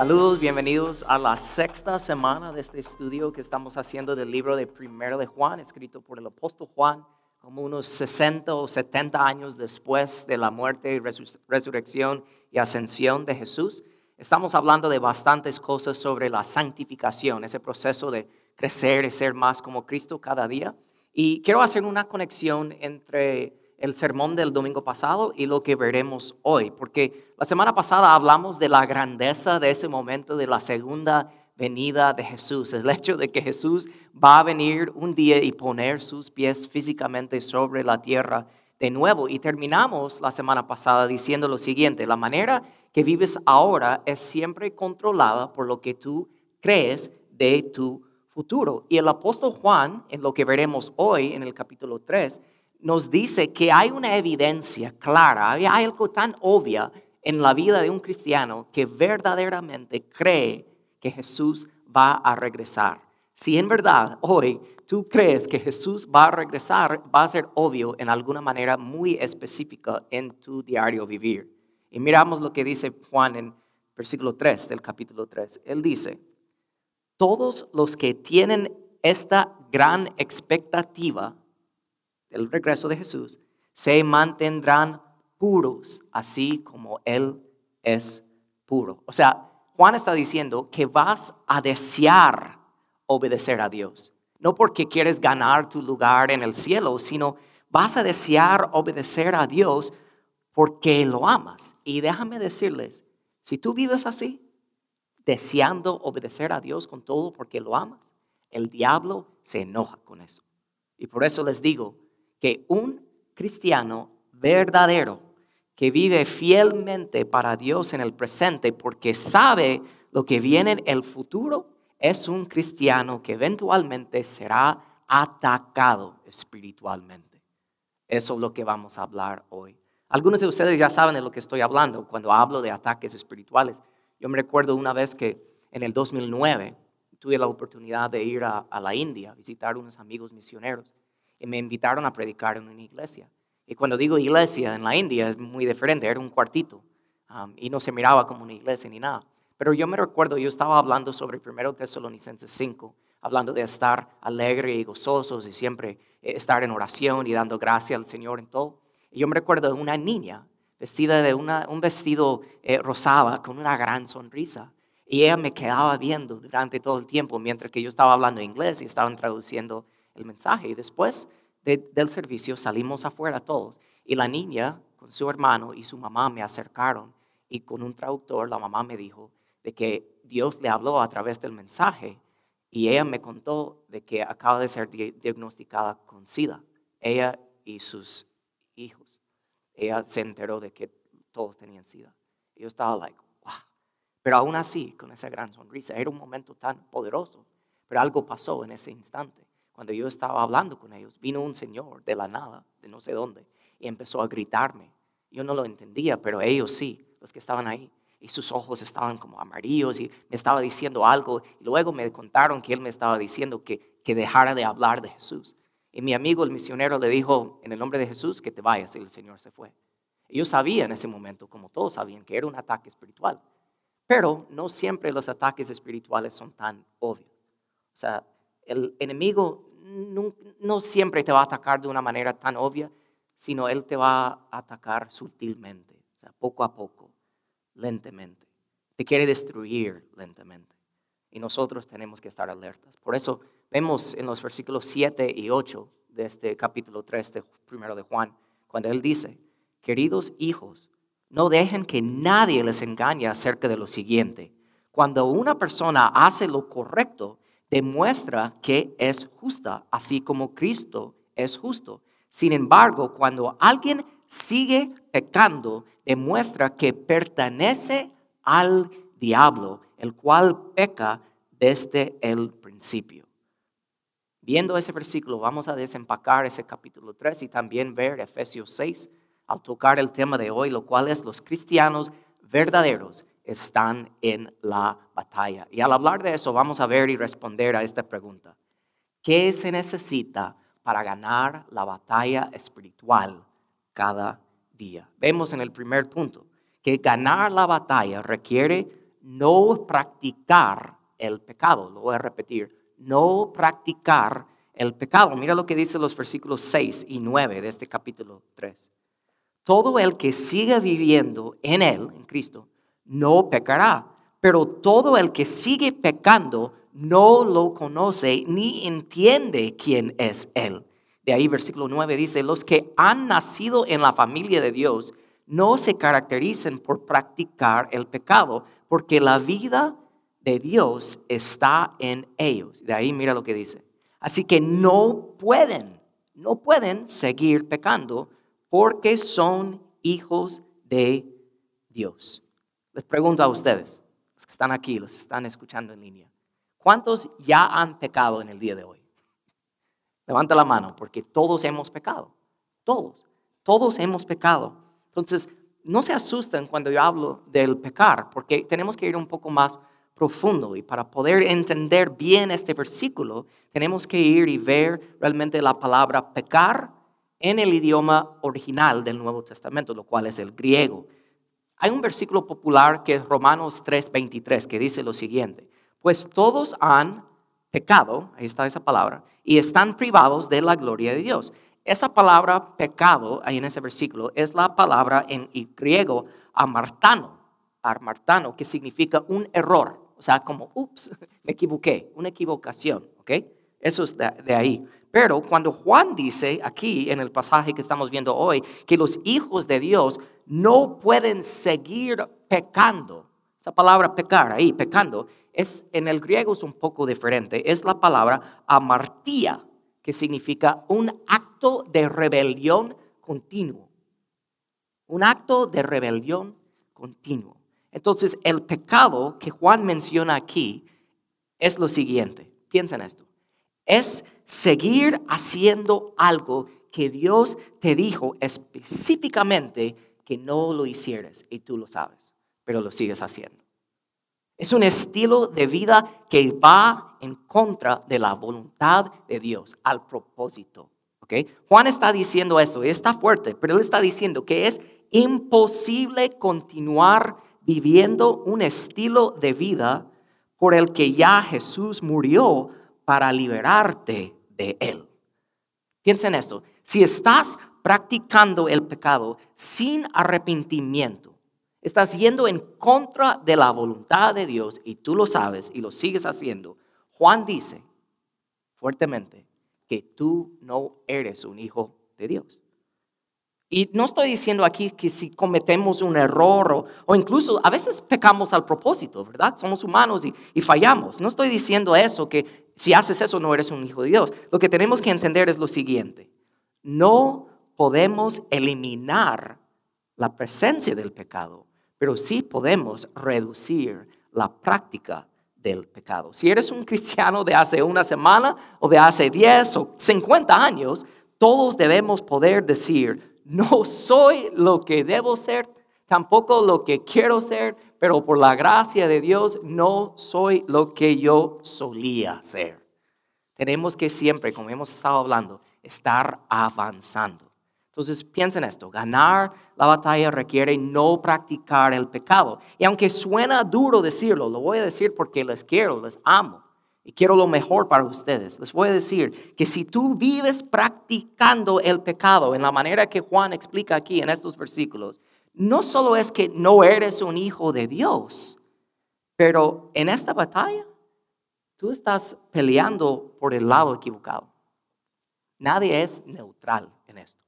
Saludos, bienvenidos a la sexta semana de este estudio que estamos haciendo del libro de Primero de Juan, escrito por el apóstol Juan, como unos 60 o 70 años después de la muerte y resurrección y ascensión de Jesús. Estamos hablando de bastantes cosas sobre la santificación, ese proceso de crecer y ser más como Cristo cada día. Y quiero hacer una conexión entre el sermón del domingo pasado y lo que veremos hoy, porque la semana pasada hablamos de la grandeza de ese momento de la segunda venida de Jesús, el hecho de que Jesús va a venir un día y poner sus pies físicamente sobre la tierra de nuevo. Y terminamos la semana pasada diciendo lo siguiente, la manera que vives ahora es siempre controlada por lo que tú crees de tu futuro. Y el apóstol Juan, en lo que veremos hoy en el capítulo 3, nos dice que hay una evidencia clara, hay algo tan obvia en la vida de un cristiano que verdaderamente cree que Jesús va a regresar. Si en verdad hoy tú crees que Jesús va a regresar, va a ser obvio en alguna manera muy específica en tu diario vivir. Y miramos lo que dice Juan en versículo 3 del capítulo 3. Él dice, todos los que tienen esta gran expectativa del regreso de Jesús se mantendrán puros, así como Él es puro. O sea, Juan está diciendo que vas a desear obedecer a Dios. No porque quieres ganar tu lugar en el cielo, sino vas a desear obedecer a Dios porque lo amas. Y déjame decirles, si tú vives así, deseando obedecer a Dios con todo porque lo amas, el diablo se enoja con eso. Y por eso les digo que un cristiano verdadero que vive fielmente para Dios en el presente porque sabe lo que viene en el futuro, es un cristiano que eventualmente será atacado espiritualmente. Eso es lo que vamos a hablar hoy. Algunos de ustedes ya saben de lo que estoy hablando cuando hablo de ataques espirituales. Yo me recuerdo una vez que en el 2009 tuve la oportunidad de ir a, la India, a visitar unos amigos misioneros, y me invitaron a predicar en una iglesia. Y cuando digo iglesia en la India es muy diferente, era un cuartito, um, y no se miraba como una iglesia ni nada. Pero yo me recuerdo, yo estaba hablando sobre 1 Tesalonicenses 5, hablando de estar alegre y gozosos y siempre eh, estar en oración y dando gracias al Señor en todo. Y yo me recuerdo de una niña vestida de un vestido eh, rosada con una gran sonrisa. Y ella me quedaba viendo durante todo el tiempo mientras que yo estaba hablando inglés y estaban traduciendo el mensaje. Y después del servicio salimos afuera todos. Y la niña con su hermano y su mamá me acercaron y con un traductor la mamá me dijo de que Dios le habló a través del mensaje y ella me contó de que acaba de ser diagnosticada con SIDA, ella y sus hijos ella se enteró de que todos tenían SIDA. Yo estaba like, wow. Pero aún así, con esa gran sonrisa, era un momento tan poderoso. Pero algo pasó en ese instante. Cuando yo estaba hablando con ellos, vino un señor de la nada, de no sé dónde, y empezó a gritarme. Yo no lo entendía, pero ellos sí, los que estaban ahí. Y sus ojos estaban como amarillos y me estaba diciendo algo. Y luego me contaron que él me estaba diciendo que, que dejara de hablar de Jesús. Y mi amigo el misionero le dijo, en el nombre de Jesús, que te vayas. Y el Señor se fue. Yo sabía en ese momento, como todos sabían, que era un ataque espiritual. Pero no siempre los ataques espirituales son tan obvios. O sea, el enemigo no, siempre te va a atacar de una manera tan obvia, sino él te va a atacar sutilmente, o sea, poco a poco, lentamente. Te quiere destruir lentamente. Y nosotros tenemos que estar alertas. Por eso Vemos en los versículos 7 y 8 de este capítulo 3 de primero de Juan, cuando él dice, queridos hijos, no dejen que nadie les engañe acerca de lo siguiente. Cuando una persona hace lo correcto, demuestra que es justa, así como Cristo es justo. Sin embargo, cuando alguien sigue pecando, demuestra que pertenece al diablo, el cual peca desde el principio. Viendo ese versículo, vamos a desempacar ese capítulo 3 y también ver Efesios 6 al tocar el tema de hoy, lo cual es los cristianos verdaderos están en la batalla. Y al hablar de eso, vamos a ver y responder a esta pregunta. ¿Qué se necesita para ganar la batalla espiritual cada día? Vemos en el primer punto que ganar la batalla requiere no practicar el pecado. Lo voy a repetir, no practicar el pecado. Mira lo que dice los versículos 6 y 9 de este capítulo 3. Todo el que siga viviendo en Él, en Cristo, no pecará, pero todo el que sigue pecando no lo conoce ni entiende quién es Él. De ahí versículo 9 dice, los que han nacido en la familia de Dios no se caracterizan por practicar el pecado, porque la vida de Dios está en ellos. De ahí mira lo que dice. Así que no pueden, no pueden seguir pecando porque son hijos de Dios. Les pregunto a ustedes, los que están aquí, los que están escuchando en línea, ¿cuántos ya han pecado en el día de hoy? Levanta la mano, porque todos hemos pecado. Todos, todos hemos pecado. Entonces, no se asusten cuando yo hablo del pecar, porque tenemos que ir un poco más profundo y para poder entender bien este versículo, tenemos que ir y ver realmente la palabra pecar en el idioma original del Nuevo Testamento, lo cual es el griego. Hay un versículo popular que es Romanos 3:23 que dice lo siguiente, pues todos han pecado, ahí está esa palabra, y están privados de la gloria de Dios. Esa palabra pecado, ahí en ese versículo, es la palabra en griego amartano, amartano, que significa un error, o sea, como, ups, me equivoqué, una equivocación, ¿ok? Eso es de ahí. Pero cuando Juan dice aquí en el pasaje que estamos viendo hoy que los hijos de Dios no pueden seguir pecando, esa palabra pecar ahí, pecando, es en el griego es un poco diferente, es la palabra amartía, que significa un acto de rebelión continuo. Un acto de rebelión continuo. Entonces, el pecado que Juan menciona aquí es lo siguiente. Piensa en esto. Es seguir haciendo algo que Dios te dijo específicamente que no lo hicieras y tú lo sabes, pero lo sigues haciendo. Es un estilo de vida que va en contra de la voluntad de Dios, al propósito. ¿okay? Juan está diciendo esto, está fuerte, pero él está diciendo que es imposible continuar viviendo un estilo de vida por el que ya Jesús murió para liberarte de él. Piensa en esto, si estás practicando el pecado sin arrepentimiento, Estás yendo en contra de la voluntad de Dios y tú lo sabes y lo sigues haciendo. Juan dice fuertemente que tú no eres un hijo de Dios. Y no estoy diciendo aquí que si cometemos un error o, incluso a veces pecamos al propósito, ¿verdad? Somos humanos y, y, fallamos. No estoy diciendo eso, que si haces eso no eres un hijo de Dios. Lo que tenemos que entender es lo siguiente. No podemos eliminar la presencia del pecado, pero sí podemos reducir la práctica del pecado. Si eres un cristiano de hace una semana o de hace 10 o 50 años, todos debemos poder decir, no soy lo que debo ser, tampoco lo que quiero ser, pero por la gracia de Dios no soy lo que yo solía ser. Tenemos que siempre, como hemos estado hablando, estar avanzando. Entonces piensen esto, ganar la batalla requiere no practicar el pecado. Y aunque suena duro decirlo, lo voy a decir porque les quiero, les amo y quiero lo mejor para ustedes. Les voy a decir que si tú vives practicando el pecado en la manera que Juan explica aquí en estos versículos, no solo es que no eres un hijo de Dios, pero en esta batalla tú estás peleando por el lado equivocado. Nadie es neutral en esto.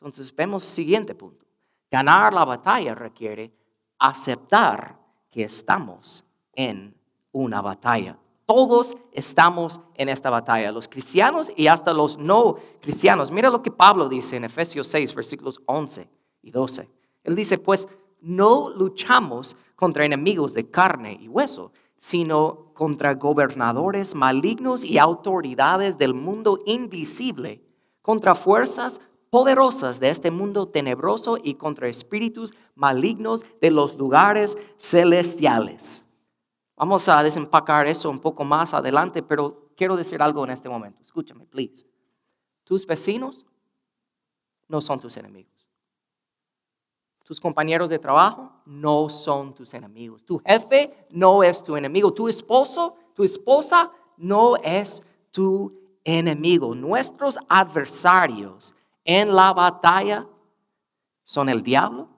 Entonces vemos siguiente punto. Ganar la batalla requiere aceptar que estamos en una batalla. Todos estamos en esta batalla, los cristianos y hasta los no cristianos. Mira lo que Pablo dice en Efesios 6, versículos 11 y 12. Él dice, pues no luchamos contra enemigos de carne y hueso, sino contra gobernadores malignos y autoridades del mundo invisible, contra fuerzas poderosas de este mundo tenebroso y contra espíritus malignos de los lugares celestiales. Vamos a desempacar eso un poco más adelante, pero quiero decir algo en este momento. Escúchame, please. Tus vecinos no son tus enemigos. Tus compañeros de trabajo no son tus enemigos. Tu jefe no es tu enemigo. Tu esposo, tu esposa no es tu enemigo. Nuestros adversarios en la batalla son el diablo,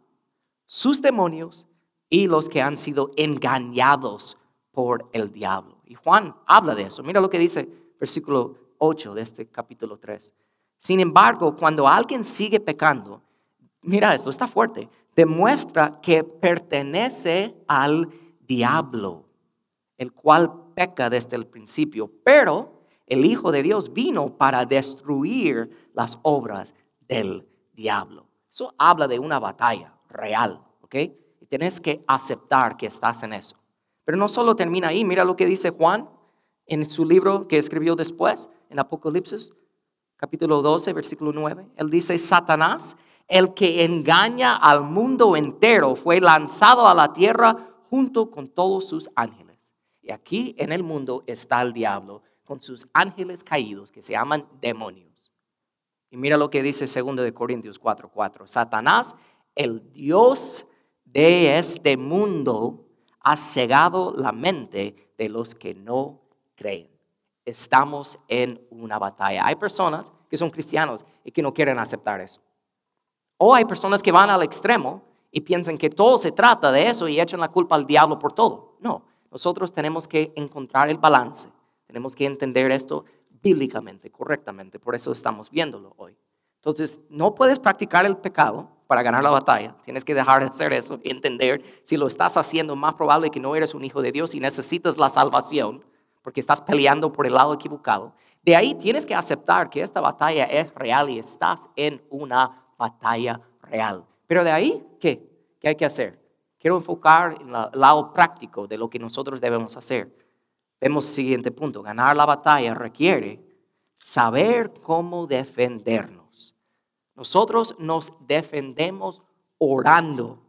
sus demonios y los que han sido engañados por el diablo. Y Juan habla de eso. Mira lo que dice versículo 8 de este capítulo 3. Sin embargo, cuando alguien sigue pecando, mira esto, está fuerte, demuestra que pertenece al diablo, el cual peca desde el principio. Pero el Hijo de Dios vino para destruir las obras del diablo. Eso habla de una batalla real, ¿ok? Y tienes que aceptar que estás en eso. Pero no solo termina ahí, mira lo que dice Juan en su libro que escribió después, en Apocalipsis, capítulo 12, versículo 9. Él dice, Satanás, el que engaña al mundo entero, fue lanzado a la tierra junto con todos sus ángeles. Y aquí en el mundo está el diablo con sus ángeles caídos que se llaman demonios. Y mira lo que dice 2 de Corintios 4:4. 4. Satanás, el Dios de este mundo, ha cegado la mente de los que no creen. Estamos en una batalla. Hay personas que son cristianos y que no quieren aceptar eso. O hay personas que van al extremo y piensan que todo se trata de eso y echan la culpa al diablo por todo. No, nosotros tenemos que encontrar el balance. Tenemos que entender esto bíblicamente, correctamente. Por eso estamos viéndolo hoy. Entonces, no puedes practicar el pecado para ganar la batalla. Tienes que dejar de hacer eso entender si lo estás haciendo, más probable que no eres un hijo de Dios y necesitas la salvación porque estás peleando por el lado equivocado. De ahí tienes que aceptar que esta batalla es real y estás en una batalla real. Pero de ahí, ¿qué? ¿Qué hay que hacer? Quiero enfocar en el lado práctico de lo que nosotros debemos hacer. Vemos el siguiente punto. Ganar la batalla requiere saber cómo defendernos. Nosotros nos defendemos orando,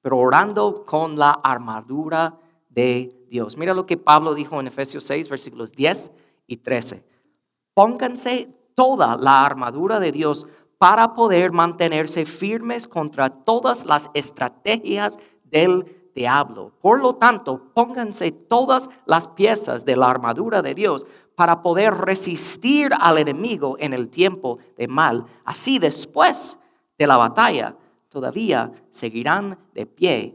pero orando con la armadura de Dios. Mira lo que Pablo dijo en Efesios 6, versículos 10 y 13. Pónganse toda la armadura de Dios para poder mantenerse firmes contra todas las estrategias del diablo. Por lo tanto, pónganse todas las piezas de la armadura de Dios para poder resistir al enemigo en el tiempo de mal. Así después de la batalla, todavía seguirán de pie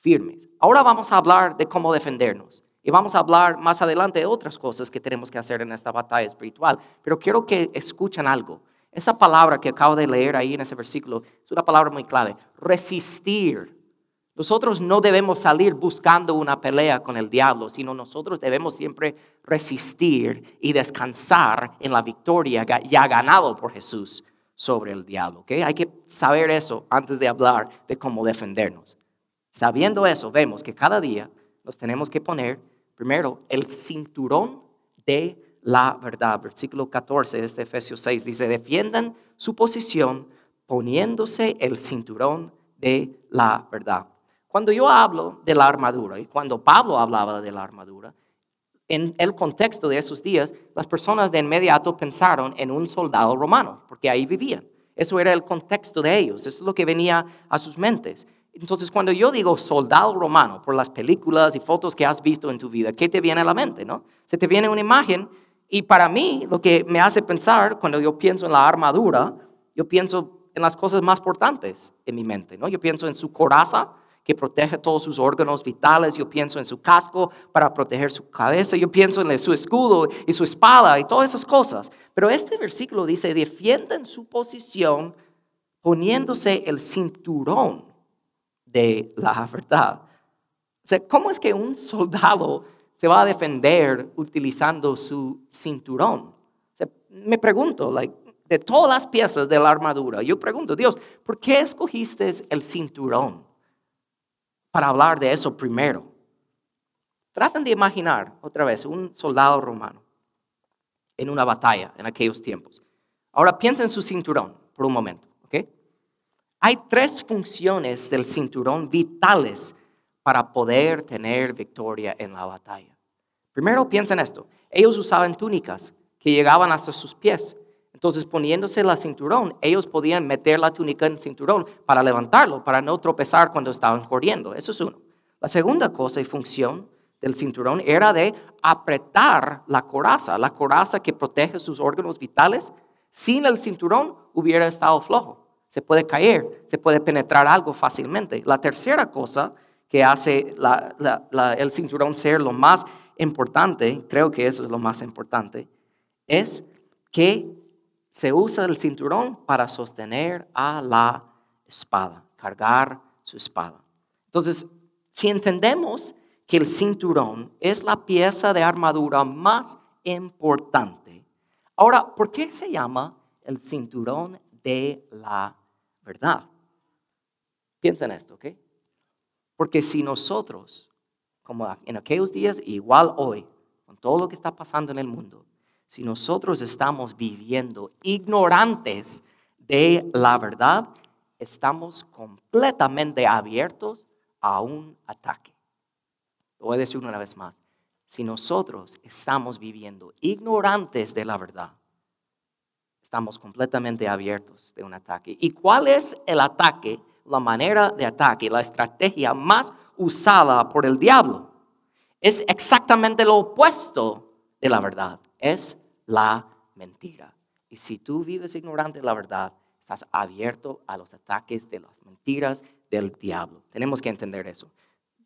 firmes. Ahora vamos a hablar de cómo defendernos. Y vamos a hablar más adelante de otras cosas que tenemos que hacer en esta batalla espiritual. Pero quiero que escuchen algo. Esa palabra que acabo de leer ahí en ese versículo es una palabra muy clave. Resistir. Nosotros no debemos salir buscando una pelea con el diablo, sino nosotros debemos siempre resistir y descansar en la victoria ya ganado por Jesús sobre el diablo. Hay que saber eso antes de hablar de cómo defendernos. Sabiendo eso, vemos que cada día nos tenemos que poner primero el cinturón de la verdad. Versículo 14 de este Efesios 6 dice, defiendan su posición poniéndose el cinturón de la verdad. Cuando yo hablo de la armadura y cuando Pablo hablaba de la armadura, en el contexto de esos días, las personas de inmediato pensaron en un soldado romano, porque ahí vivían. Eso era el contexto de ellos, eso es lo que venía a sus mentes. Entonces, cuando yo digo soldado romano, por las películas y fotos que has visto en tu vida, ¿qué te viene a la mente? No? Se te viene una imagen y para mí, lo que me hace pensar cuando yo pienso en la armadura, yo pienso en las cosas más importantes en mi mente, ¿no? Yo pienso en su coraza, que protege todos sus órganos vitales, yo pienso en su casco para proteger su cabeza, yo pienso en su escudo y su espada y todas esas cosas. Pero este versículo dice, defienden su posición poniéndose el cinturón de la verdad. O sea, ¿cómo es que un soldado se va a defender utilizando su cinturón. me pregunto, like, de todas las piezas de la armadura, yo pregunto, Dios, ¿por qué escogiste el cinturón para hablar de eso primero? Traten de imaginar otra vez un soldado romano en una batalla en aquellos tiempos. Ahora piensen en su cinturón por un momento. Hay tres funciones del cinturón vitales para poder tener victoria en la batalla. Primero piensa en esto. Ellos usaban túnicas que llegaban hasta sus pies. Entonces, poniéndose la cinturón, ellos podían meter la túnica en el cinturón para levantarlo, para no tropezar cuando estaban corriendo. Eso es uno. La segunda cosa y función del cinturón era de apretar la coraza, la coraza que protege sus órganos vitales. Sin el cinturón hubiera estado flojo. Se puede caer, se puede penetrar algo fácilmente. La tercera cosa que hace el cinturón ser lo más importante, creo que eso es lo más importante, es que se usa el cinturón para sostener a la espada, cargar su espada. Entonces, si entendemos que el cinturón es la pieza de armadura más importante, ahora, ¿por qué se llama el cinturón de la verdad? Piensa en esto, ¿ok? Porque si nosotros, como en aquellos días, igual hoy, con todo lo que está pasando en el mundo, si nosotros estamos viviendo ignorantes de la verdad, estamos completamente abiertos a un ataque. Lo voy a decir una vez más. Si nosotros estamos viviendo ignorantes de la verdad, estamos completamente abiertos de un ataque. ¿Y cuál es el ataque la manera de ataque, la estrategia más usada por el diablo. Es exactamente lo opuesto de la verdad, es la mentira. Y si tú vives ignorante de la verdad, estás abierto a los ataques de las mentiras del diablo. Tenemos que entender eso.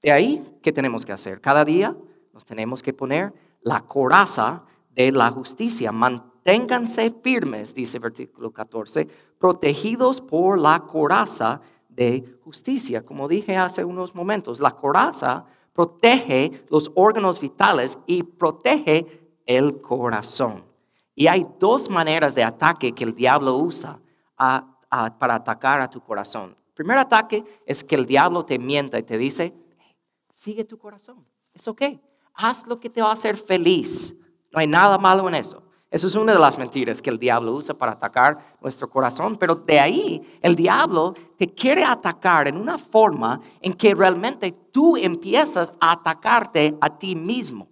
De ahí, ¿qué tenemos que hacer? Cada día nos tenemos que poner la coraza de la justicia. Manténganse firmes, dice versículo 14, protegidos por la coraza de justicia. Como dije hace unos momentos, la coraza protege los órganos vitales y protege el corazón. Y hay dos maneras de ataque que el diablo usa para atacar a tu corazón. El primer ataque es que el diablo te mienta y te dice, sigue tu corazón, es ok, haz lo que te va a hacer feliz, no hay nada malo en eso. Eso es una de las mentiras que el diablo usa para atacar nuestro corazón, pero de ahí el diablo te quiere atacar en una forma en que realmente tú empiezas a atacarte a ti mismo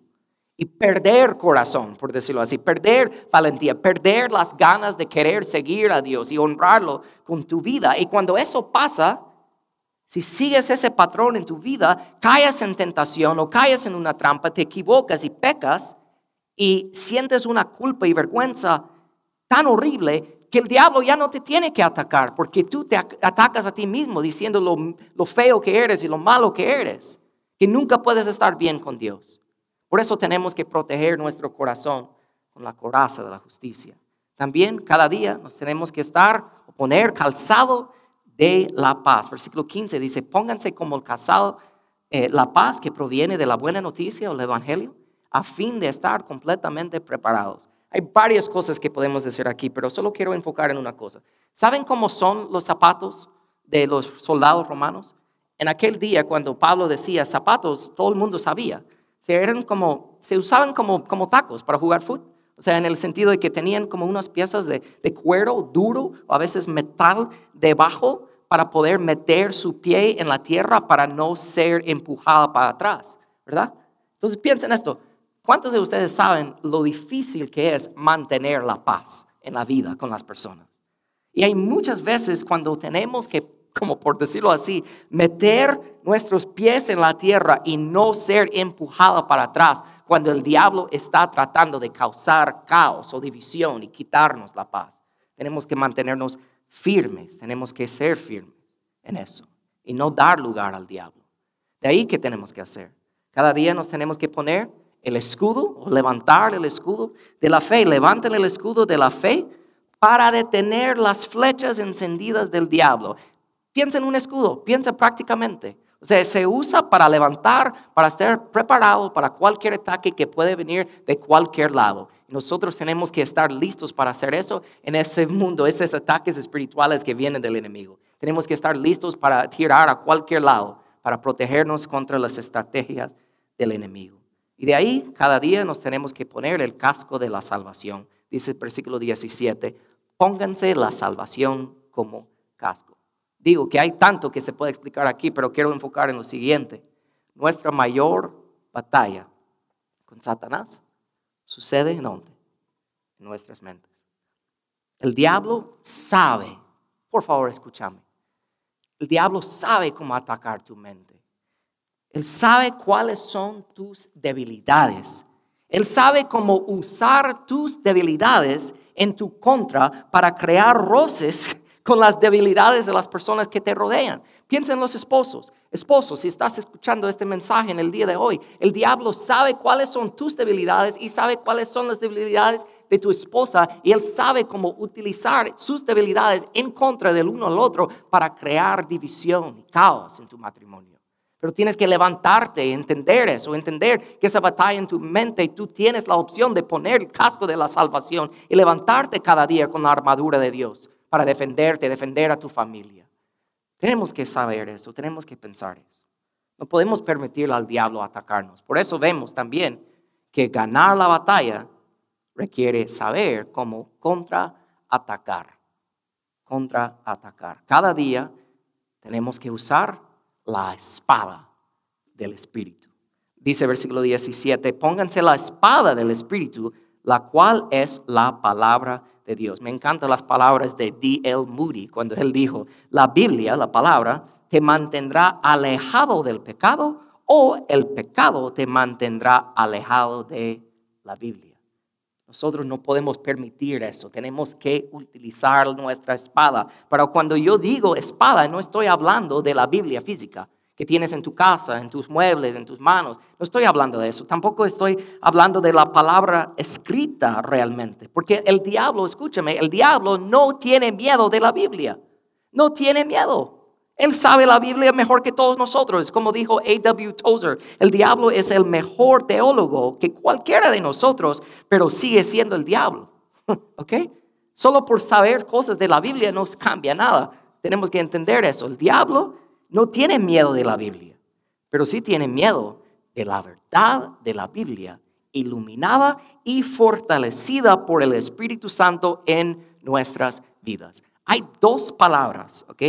y perder corazón, por decirlo así, perder valentía, perder las ganas de querer seguir a Dios y honrarlo con tu vida. Y cuando eso pasa, si sigues ese patrón en tu vida, caes en tentación o caes en una trampa, te equivocas y pecas, y sientes una culpa y vergüenza tan horrible que el diablo ya no te tiene que atacar porque tú te atacas a ti mismo diciendo lo, feo que eres y lo malo que eres, que nunca puedes estar bien con Dios. Por eso tenemos que proteger nuestro corazón con la coraza de la justicia. También cada día nos tenemos que estar o poner calzado de la paz. Versículo 15 dice, pónganse como el calzado, eh, la paz que proviene de la buena noticia o el evangelio a fin de estar completamente preparados. Hay varias cosas que podemos decir aquí, pero solo quiero enfocar en una cosa. ¿Saben cómo son los zapatos de los soldados romanos? En aquel día, cuando Pablo decía zapatos, todo el mundo sabía. Se, eran como, se usaban como, como tacos para jugar fútbol. O sea, en el sentido de que tenían como unas piezas de, de cuero duro o a veces metal debajo para poder meter su pie en la tierra para no ser empujada para atrás, ¿verdad? Entonces piensen esto, ¿Cuántos de ustedes saben lo difícil que es mantener la paz en la vida con las personas? Y hay muchas veces cuando tenemos que, como por decirlo así, meter nuestros pies en la tierra y no ser empujado para atrás cuando el diablo está tratando de causar caos o división y quitarnos la paz. Tenemos que mantenernos firmes, tenemos que ser firmes en eso y no dar lugar al diablo. De ahí que tenemos que hacer. Cada día nos tenemos que poner el escudo levantar el escudo de la fe. Levanten el escudo de la fe para detener las flechas encendidas del diablo. Piensa en un escudo, piensa prácticamente. O sea, se usa para levantar, para estar preparado para cualquier ataque que puede venir de cualquier lado. Nosotros tenemos que estar listos para hacer eso en ese mundo, esos ataques espirituales que vienen del enemigo. Tenemos que estar listos para tirar a cualquier lado, para protegernos contra las estrategias del enemigo. Y de ahí cada día nos tenemos que poner el casco de la salvación. Dice el versículo 17, pónganse la salvación como casco. Digo que hay tanto que se puede explicar aquí, pero quiero enfocar en lo siguiente. Nuestra mayor batalla con Satanás sucede en dónde? En nuestras mentes. El diablo sabe, por favor escúchame, el diablo sabe cómo atacar tu mente. Él sabe cuáles son tus debilidades. Él sabe cómo usar tus debilidades en tu contra para crear roces con las debilidades de las personas que te rodean. Piensa en los esposos. Esposos, si estás escuchando este mensaje en el día de hoy, el diablo sabe cuáles son tus debilidades y sabe cuáles son las debilidades de tu esposa y él sabe cómo utilizar sus debilidades en contra del uno al otro para crear división y caos en tu matrimonio. Pero tienes que levantarte y entender eso, entender que esa batalla en tu mente tú tienes la opción de poner el casco de la salvación y levantarte cada día con la armadura de Dios para defenderte, defender a tu familia. Tenemos que saber eso, tenemos que pensar eso. No podemos permitir al diablo atacarnos. Por eso vemos también que ganar la batalla requiere saber cómo contraatacar. Contraatacar. Cada día tenemos que usar la espada del Espíritu. Dice versículo 17, pónganse la espada del Espíritu, la cual es la palabra de Dios. Me encantan las palabras de D.L. Moody cuando él dijo, la Biblia, la palabra, te mantendrá alejado del pecado o el pecado te mantendrá alejado de la Biblia. Nosotros no podemos permitir eso, tenemos que utilizar nuestra espada. Pero cuando yo digo espada, no estoy hablando de la Biblia física, que tienes en tu casa, en tus muebles, en tus manos. No estoy hablando de eso. Tampoco estoy hablando de la palabra escrita realmente. Porque el diablo, escúchame, el diablo no tiene miedo de la Biblia. No tiene miedo. Él sabe la Biblia mejor que todos nosotros. Como dijo A.W. Tozer, el diablo es el mejor teólogo que cualquiera de nosotros, pero sigue siendo el diablo. ¿Ok? Solo por saber cosas de la Biblia no cambia nada. Tenemos que entender eso. El diablo no tiene miedo de la Biblia, pero sí tiene miedo de la verdad de la Biblia, iluminada y fortalecida por el Espíritu Santo en nuestras vidas. Hay dos palabras, ¿ok?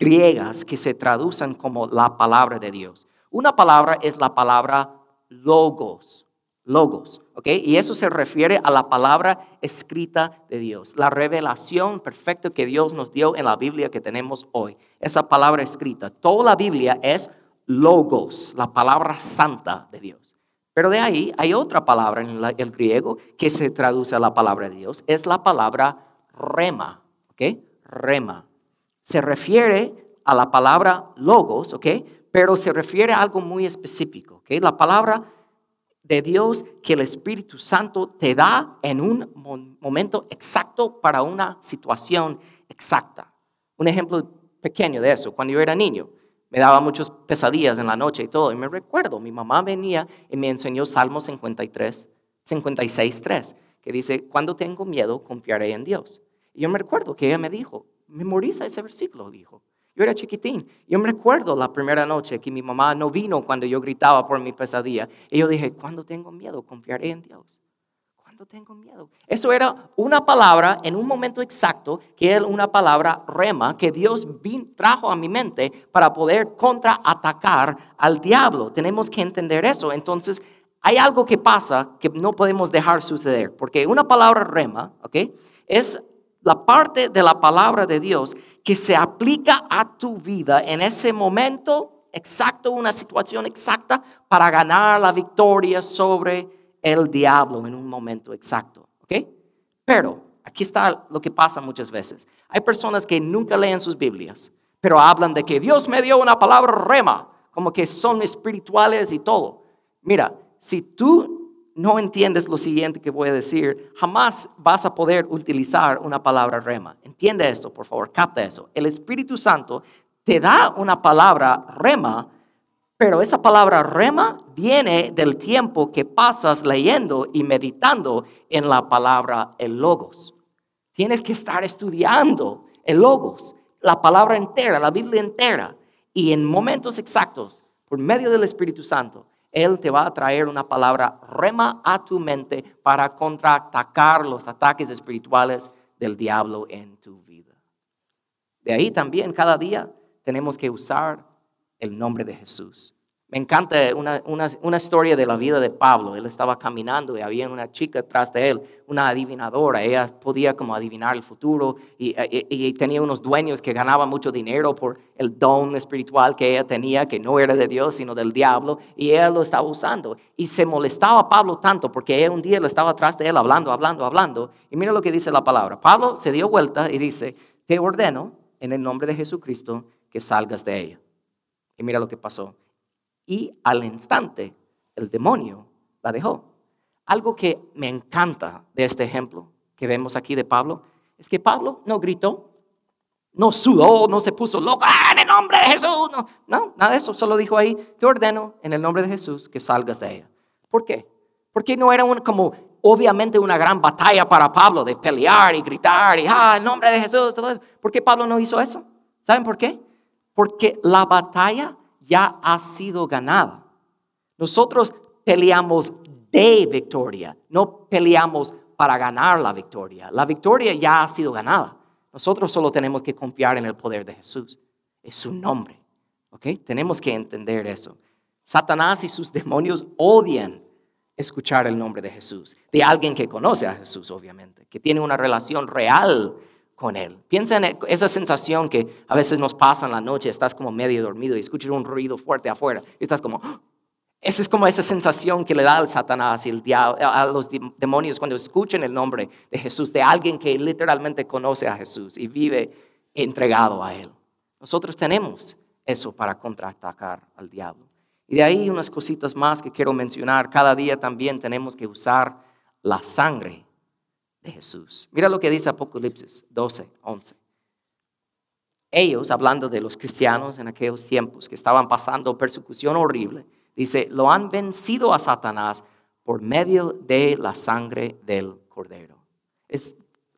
Griegas que se traducen como la palabra de Dios. Una palabra es la palabra logos, logos, ¿ok? Y eso se refiere a la palabra escrita de Dios, la revelación perfecta que Dios nos dio en la Biblia que tenemos hoy. Esa palabra escrita, toda la Biblia es logos, la palabra santa de Dios. Pero de ahí hay otra palabra en el griego que se traduce a la palabra de Dios, es la palabra rema, ¿ok? Rema. Se refiere a la palabra logos, ¿ok? Pero se refiere a algo muy específico, ¿ok? La palabra de Dios que el Espíritu Santo te da en un momento exacto para una situación exacta. Un ejemplo pequeño de eso, cuando yo era niño, me daba muchas pesadillas en la noche y todo, y me recuerdo, mi mamá venía y me enseñó Salmo 53, 56, 3, que dice, cuando tengo miedo, confiaré en Dios. Y yo me recuerdo que ella me dijo, memoriza ese versículo, dijo. Yo era chiquitín. Yo me recuerdo la primera noche que mi mamá no vino cuando yo gritaba por mi pesadilla. Y yo dije, cuando tengo miedo, confiaré en Dios. Cuando tengo miedo. Eso era una palabra en un momento exacto, que era una palabra rema que Dios trajo a mi mente para poder contraatacar al diablo. Tenemos que entender eso. Entonces, hay algo que pasa que no podemos dejar suceder, porque una palabra rema, ¿ok? Es la parte de la palabra de Dios que se aplica a tu vida en ese momento exacto, una situación exacta para ganar la victoria sobre el diablo en un momento exacto. ¿Ok? Pero aquí está lo que pasa muchas veces. Hay personas que nunca leen sus Biblias, pero hablan de que Dios me dio una palabra rema, como que son espirituales y todo. Mira, si tú no entiendes lo siguiente que voy a decir, jamás vas a poder utilizar una palabra rema. Entiende esto, por favor, capta eso. El Espíritu Santo te da una palabra rema, pero esa palabra rema viene del tiempo que pasas leyendo y meditando en la palabra el logos. Tienes que estar estudiando el logos, la palabra entera, la Biblia entera, y en momentos exactos, por medio del Espíritu Santo, él te va a traer una palabra rema a tu mente para contraatacar los ataques espirituales del diablo en tu vida. De ahí también cada día tenemos que usar el nombre de Jesús. Me encanta una, una, una, historia de la vida de Pablo. Él estaba caminando y había una chica detrás de él, una adivinadora. Ella podía como adivinar el futuro y, tenía unos dueños que ganaban mucho dinero por el don espiritual que ella tenía, que no era de Dios, sino del diablo. Y ella lo estaba usando. Y se molestaba Pablo tanto porque ella un día le estaba atrás de él hablando, hablando, hablando. Y mira lo que dice la palabra. Pablo se dio vuelta y dice, te ordeno en el nombre de Jesucristo que salgas de ella. Y mira lo que pasó y al instante el demonio la dejó. Algo que me encanta de este ejemplo que vemos aquí de Pablo es que Pablo no gritó, no sudó, no se puso loco, ¡Ah, en el nombre de Jesús. No, no, nada de eso, solo dijo ahí, te ordeno en el nombre de Jesús que salgas de ella. ¿Por qué? Porque no era un, como obviamente una gran batalla para Pablo de pelear y gritar y, ah, en nombre de Jesús, todo eso. ¿Por qué Pablo no hizo eso? ¿Saben por qué? Porque la batalla ya ha sido ganada. Nosotros peleamos de victoria, no peleamos para ganar la victoria. La victoria ya ha sido ganada. Nosotros solo tenemos que confiar en el poder de Jesús. Es su nombre. ¿Ok? Tenemos que entender eso. Satanás y sus demonios odian escuchar el nombre de Jesús, de alguien que conoce a Jesús, obviamente, que tiene una relación real con Él. Piensa en esa sensación que a veces nos pasa en la noche, estás como medio dormido y escuchas un ruido fuerte afuera y estás como... Esa es como esa sensación que le da al Satanás y el diablo, a los demonios cuando escuchan el nombre de Jesús, de alguien que literalmente conoce a Jesús y vive entregado a Él. Nosotros tenemos eso para contraatacar al diablo. Y de ahí unas cositas más que quiero mencionar. Cada día también tenemos que usar la sangre de Jesús. Mira lo que dice Apocalipsis 12, 11. Ellos, hablando de los cristianos en aquellos tiempos que estaban pasando persecución horrible, dice, lo han vencido a Satanás por medio de la sangre del cordero. Es,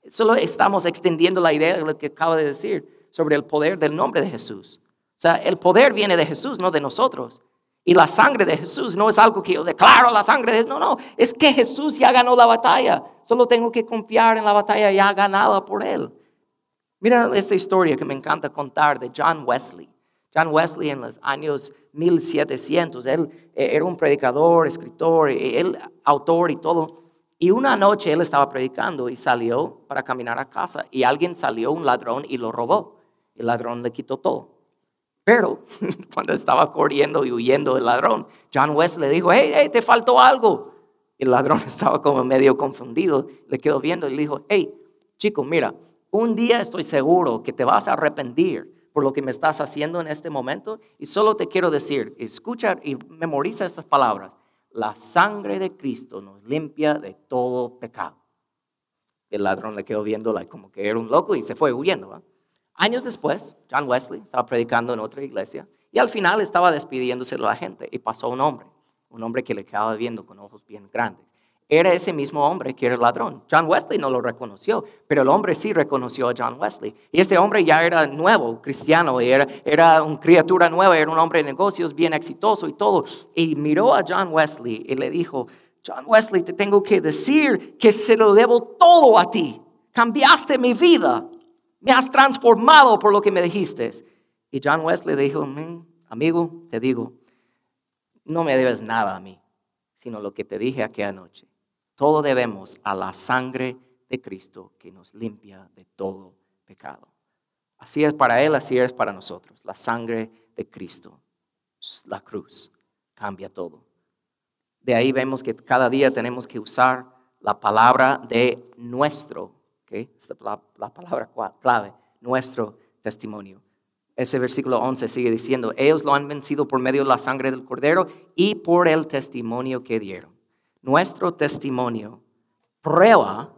solo estamos extendiendo la idea de lo que acabo de decir sobre el poder del nombre de Jesús. O sea, el poder viene de Jesús, no de nosotros. Y la sangre de Jesús no es algo que yo declaro la sangre de Jesús. No, no, es que Jesús ya ganó la batalla. Solo tengo que confiar en la batalla ya ganada por Él. Mira esta historia que me encanta contar de John Wesley. John Wesley en los años 1700, él eh, era un predicador, escritor, él autor y todo. Y una noche él estaba predicando y salió para caminar a casa y alguien salió, un ladrón, y lo robó. El ladrón le quitó todo. Pero cuando estaba corriendo y huyendo del ladrón, John West le dijo, hey, hey, te faltó algo. El ladrón estaba como medio confundido, le quedó viendo y le dijo, hey, chico, mira, un día estoy seguro que te vas a arrepentir por lo que me estás haciendo en este momento. Y solo te quiero decir, escucha y memoriza estas palabras. La sangre de Cristo nos limpia de todo pecado. El ladrón le quedó viendo como que era un loco y se fue huyendo. Años después, John Wesley estaba predicando en otra iglesia y al final estaba despidiéndose de la gente y pasó un hombre, un hombre que le quedaba viendo con ojos bien grandes. Era ese mismo hombre que era ladrón. John Wesley no lo reconoció, pero el hombre sí reconoció a John Wesley. Y este hombre ya era nuevo, cristiano, era, era una criatura nueva, era un hombre de negocios bien exitoso y todo. Y miró a John Wesley y le dijo, John Wesley, te tengo que decir que se lo debo todo a ti. Cambiaste mi vida me has transformado por lo que me dijiste. Y John Wesley dijo, mm, amigo, te digo, no me debes nada a mí, sino lo que te dije aquella noche. Todo debemos a la sangre de Cristo que nos limpia de todo pecado. Así es para Él, así es para nosotros. La sangre de Cristo, la cruz, cambia todo. De ahí vemos que cada día tenemos que usar la palabra de nuestro esta es la, palabra clave, nuestro testimonio. Ese versículo 11 sigue diciendo, ellos lo han vencido por medio de la sangre del cordero y por el testimonio que dieron. Nuestro testimonio prueba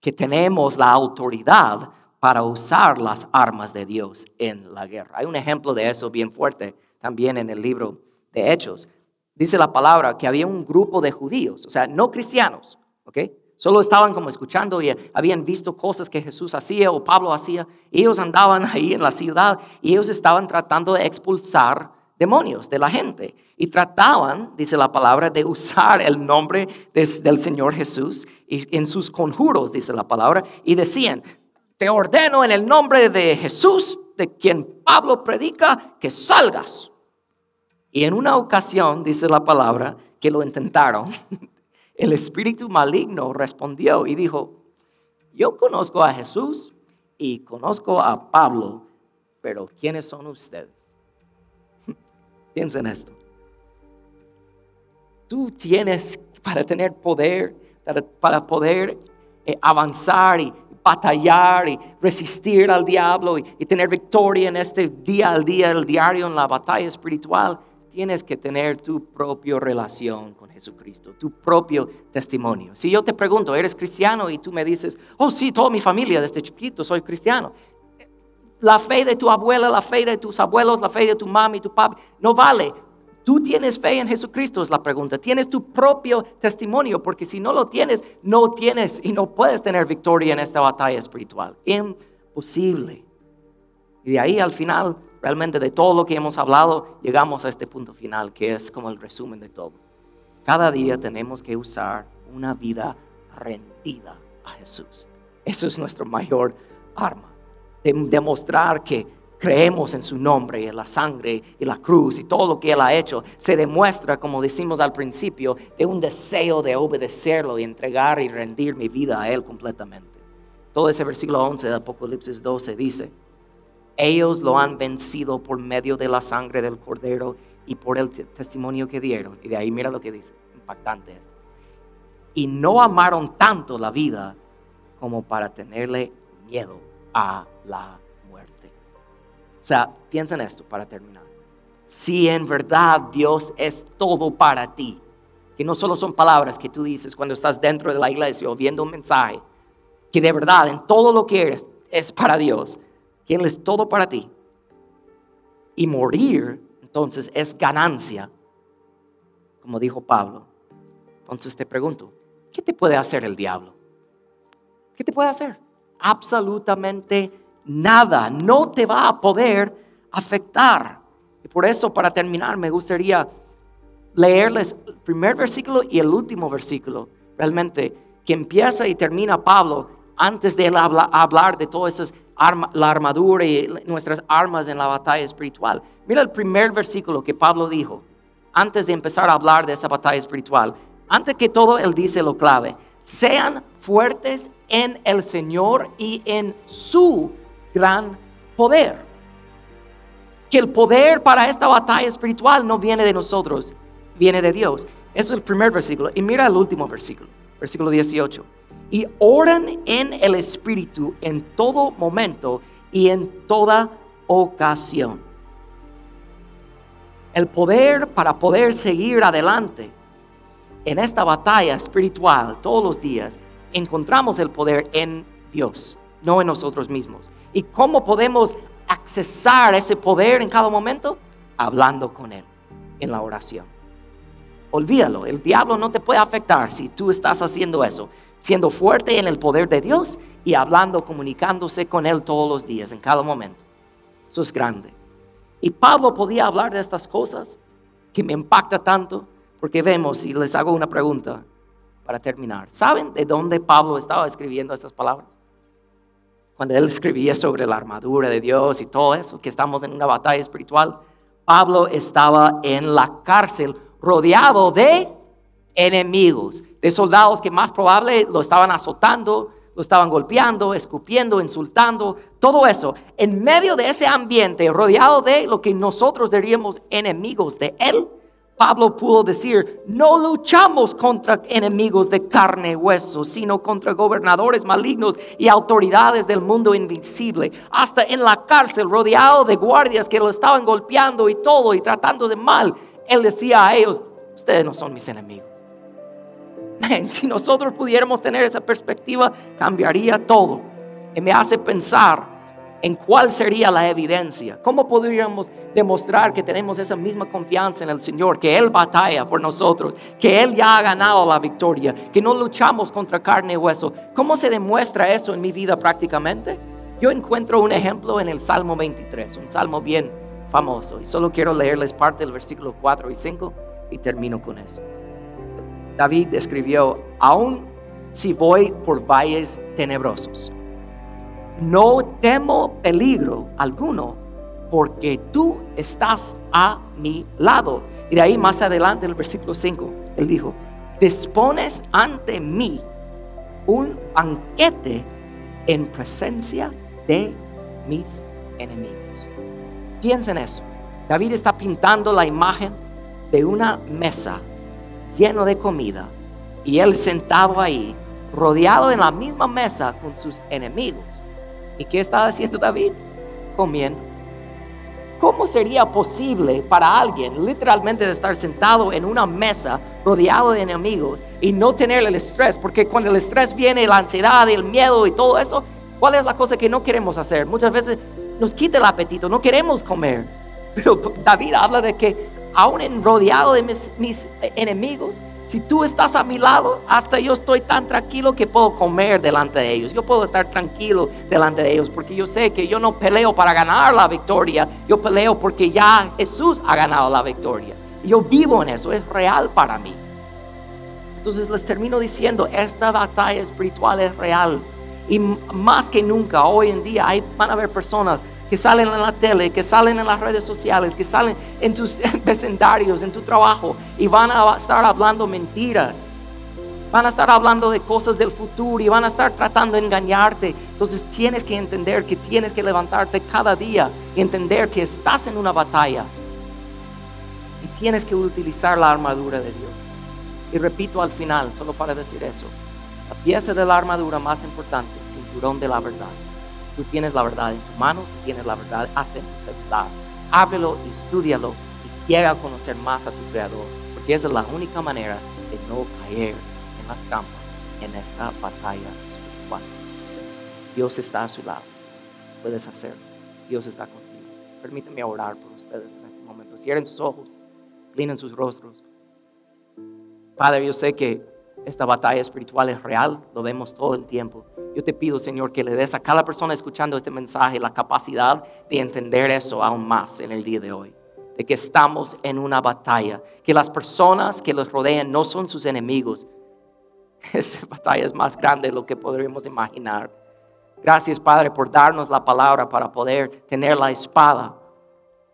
que tenemos la autoridad para usar las armas de Dios en la guerra. Hay un ejemplo de eso bien fuerte también en el libro de Hechos. Dice la palabra que había un grupo de judíos, o sea, no cristianos, ¿ok? Solo estaban como escuchando y habían visto cosas que Jesús hacía o Pablo hacía. ellos andaban ahí en la ciudad y ellos estaban tratando de expulsar demonios de la gente. Y trataban, dice la palabra, de usar el nombre del Señor Jesús y en sus conjuros, dice la palabra, y decían, te ordeno en el nombre de Jesús, de quien Pablo predica, que salgas. Y en una ocasión, dice la palabra, que lo intentaron, el espíritu maligno respondió y dijo, yo conozco a Jesús y conozco a Pablo, pero ¿quiénes son ustedes? Piensen esto. Tú tienes para tener poder, para, poder eh, avanzar y batallar y resistir al diablo y, y, tener victoria en este día al día, el diario, en la batalla espiritual, tienes que tener tu propia relación con Jesucristo, tu propio testimonio. Si yo te pregunto, ¿eres cristiano? Y tú me dices, oh sí, toda mi familia desde chiquito soy cristiano. La fe de tu abuela, la fe de tus abuelos, la fe de tu mamá y tu papá, no vale. ¿Tú tienes fe en Jesucristo? Es la pregunta. ¿Tienes tu propio testimonio? Porque si no lo tienes, no tienes y no puedes tener victoria en esta batalla espiritual. Imposible. Y de ahí al final, realmente de todo lo que hemos hablado, llegamos a este punto final, que es como el resumen de todo. Cada día tenemos que usar una vida rendida a Jesús. Eso es nuestro mayor arma. demostrar que creemos en su nombre en la sangre y la cruz y todo lo que Él ha hecho, se demuestra, como decimos al principio, de un deseo de obedecerlo y entregar y rendir mi vida a Él completamente. Todo ese versículo 11 de Apocalipsis 12 dice, ellos lo han vencido por medio de la sangre del cordero y por el testimonio que dieron. Y de ahí mira lo que dice, impactante esto. Y no amaron tanto la vida como para tenerle miedo a la o sea, piensa en esto para terminar. Si en verdad Dios es todo para ti, que no solo son palabras que tú dices cuando estás dentro de la iglesia o viendo un mensaje, que de verdad en todo lo que eres es para Dios, que Él es todo para ti. Y morir, entonces, es ganancia, como dijo Pablo. Entonces te pregunto, ¿qué te puede hacer el diablo? ¿Qué te puede hacer? Absolutamente nada, no te va a poder afectar. Y por eso, para terminar, me gustaría leerles el primer versículo y el último versículo, realmente, que empieza y termina Pablo antes de él hablar de todas esas la armadura y nuestras armas en la batalla espiritual. Mira el primer versículo que Pablo dijo antes de empezar a hablar de esa batalla espiritual. Antes que todo, él dice lo clave. Sean fuertes en el Señor y en su gran poder. Que el poder para esta batalla espiritual no viene de nosotros, viene de Dios. Eso es el primer versículo. Y mira el último versículo, versículo 18. Y oran en el Espíritu en todo momento y en toda ocasión. El poder para poder seguir adelante en esta batalla espiritual todos los días, encontramos el poder en Dios, no en nosotros mismos. ¿Y cómo podemos accesar ese poder en cada momento? Hablando con Él en la oración. Olvídalo, el diablo no te puede afectar si tú estás haciendo eso, siendo fuerte en el poder de Dios y hablando, comunicándose con Él todos los días, en cada momento. Eso es grande. Y Pablo podía hablar de estas cosas que me impacta tanto, porque vemos, y les hago una pregunta para terminar. ¿Saben de dónde Pablo estaba escribiendo estas palabras? cuando él escribía sobre la armadura de Dios y todo eso, que estamos en una batalla espiritual, Pablo estaba en la cárcel rodeado de enemigos, de soldados que más probable lo estaban azotando, lo estaban golpeando, escupiendo, insultando, todo eso. En medio de ese ambiente, rodeado de lo que nosotros diríamos enemigos de él, Pablo pudo decir, no luchamos contra enemigos de carne y hueso, sino contra gobernadores malignos y autoridades del mundo invisible. Hasta en la cárcel, rodeado de guardias que lo estaban golpeando y todo y tratándose mal, él decía a ellos, ustedes no son mis enemigos. Si nosotros pudiéramos tener esa perspectiva, cambiaría todo. Y me hace pensar en cuál sería la evidencia. ¿Cómo podríamos demostrar que tenemos esa misma confianza en el Señor, que Él batalla por nosotros, que Él ya ha ganado la victoria, que no luchamos contra carne y hueso? ¿Cómo se demuestra eso en mi vida prácticamente? Yo encuentro un ejemplo en el Salmo 23, un salmo bien famoso, y solo quiero leerles parte del versículo 4 y 5 y termino con eso. David escribió, aún si voy por valles tenebrosos, no temo peligro alguno, porque tú estás a mi lado. Y de ahí más adelante, el versículo 5, él dijo, dispones ante mí un banquete en presencia de mis enemigos. Piensa en eso. David está pintando la imagen de una mesa lleno de comida y él sentado ahí, rodeado en la misma mesa con sus enemigos. ¿Y qué estaba haciendo David? Comiendo. ¿Cómo sería posible para alguien literalmente de estar sentado en una mesa rodeado de enemigos y no tener el estrés? Porque cuando el estrés viene, la ansiedad, el miedo y todo eso, ¿cuál es la cosa que no queremos hacer? Muchas veces nos quita el apetito, no queremos comer. Pero David habla de que aún en rodeado de mis, mis enemigos, si tú estás a mi lado, hasta yo estoy tan tranquilo que puedo comer delante de ellos. Yo puedo estar tranquilo delante de ellos porque yo sé que yo no peleo para ganar la victoria. Yo peleo porque ya Jesús ha ganado la victoria. Yo vivo en eso, es real para mí. Entonces les termino diciendo, esta batalla espiritual es real. Y más que nunca, hoy en día, hay, van a haber personas que salen en la tele, que salen en las redes sociales, que salen en tus vecindarios, en tu trabajo y van a estar hablando mentiras. Van a estar hablando de cosas del futuro y van a estar tratando de engañarte. Entonces tienes que entender que tienes que levantarte cada día y entender que estás en una batalla. Y tienes que utilizar la armadura de Dios. Y repito al final, solo para decir eso, la pieza de la armadura más importante, cinturón de la verdad. Tú tienes la verdad en tu mano, tienes la verdad hasta en tu celular. Háblelo y estudialo y llega a conocer más a tu Creador, porque esa es la única manera de no caer en las trampas en esta batalla espiritual. Dios está a su lado, puedes hacerlo. Dios está contigo. Permíteme orar por ustedes en este momento. Cierren sus ojos, inclinen sus rostros. Padre, yo sé que esta batalla espiritual es real, lo vemos todo el tiempo. Yo te pido, Señor, que le des a cada persona escuchando este mensaje la capacidad de entender eso aún más en el día de hoy. De que estamos en una batalla, que las personas que los rodean no son sus enemigos. Esta batalla es más grande de lo que podríamos imaginar. Gracias, Padre, por darnos la palabra para poder tener la espada,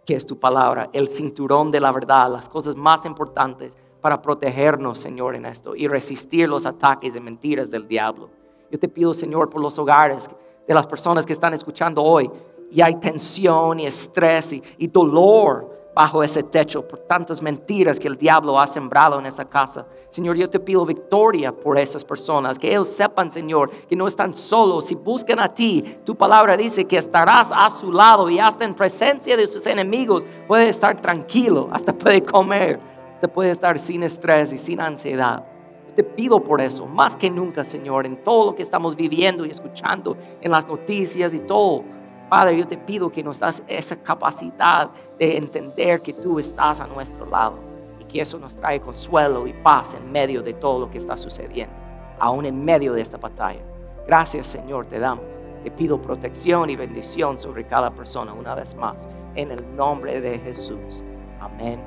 que es tu palabra, el cinturón de la verdad, las cosas más importantes para protegernos, Señor, en esto y resistir los ataques de mentiras del diablo. Yo te pido, Señor, por los hogares de las personas que están escuchando hoy y hay tensión y estrés y, dolor bajo ese techo por tantas mentiras que el diablo ha sembrado en esa casa. Señor, yo te pido victoria por esas personas, que ellos sepan, Señor, que no están solos. Si buscan a ti, tu palabra dice que estarás a su lado y hasta en presencia de sus enemigos puede estar tranquilo, hasta puede comer, hasta puede estar sin estrés y sin ansiedad te pido por eso, más que nunca, Señor, en todo lo que estamos viviendo y escuchando en las noticias y todo. Padre, yo te pido que nos das esa capacidad de entender que tú estás a nuestro lado y que eso nos trae consuelo y paz en medio de todo lo que está sucediendo, aún en medio de esta batalla. Gracias, Señor, te damos. Te pido protección y bendición sobre cada persona una vez más, en el nombre de Jesús. Amén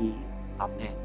y amén.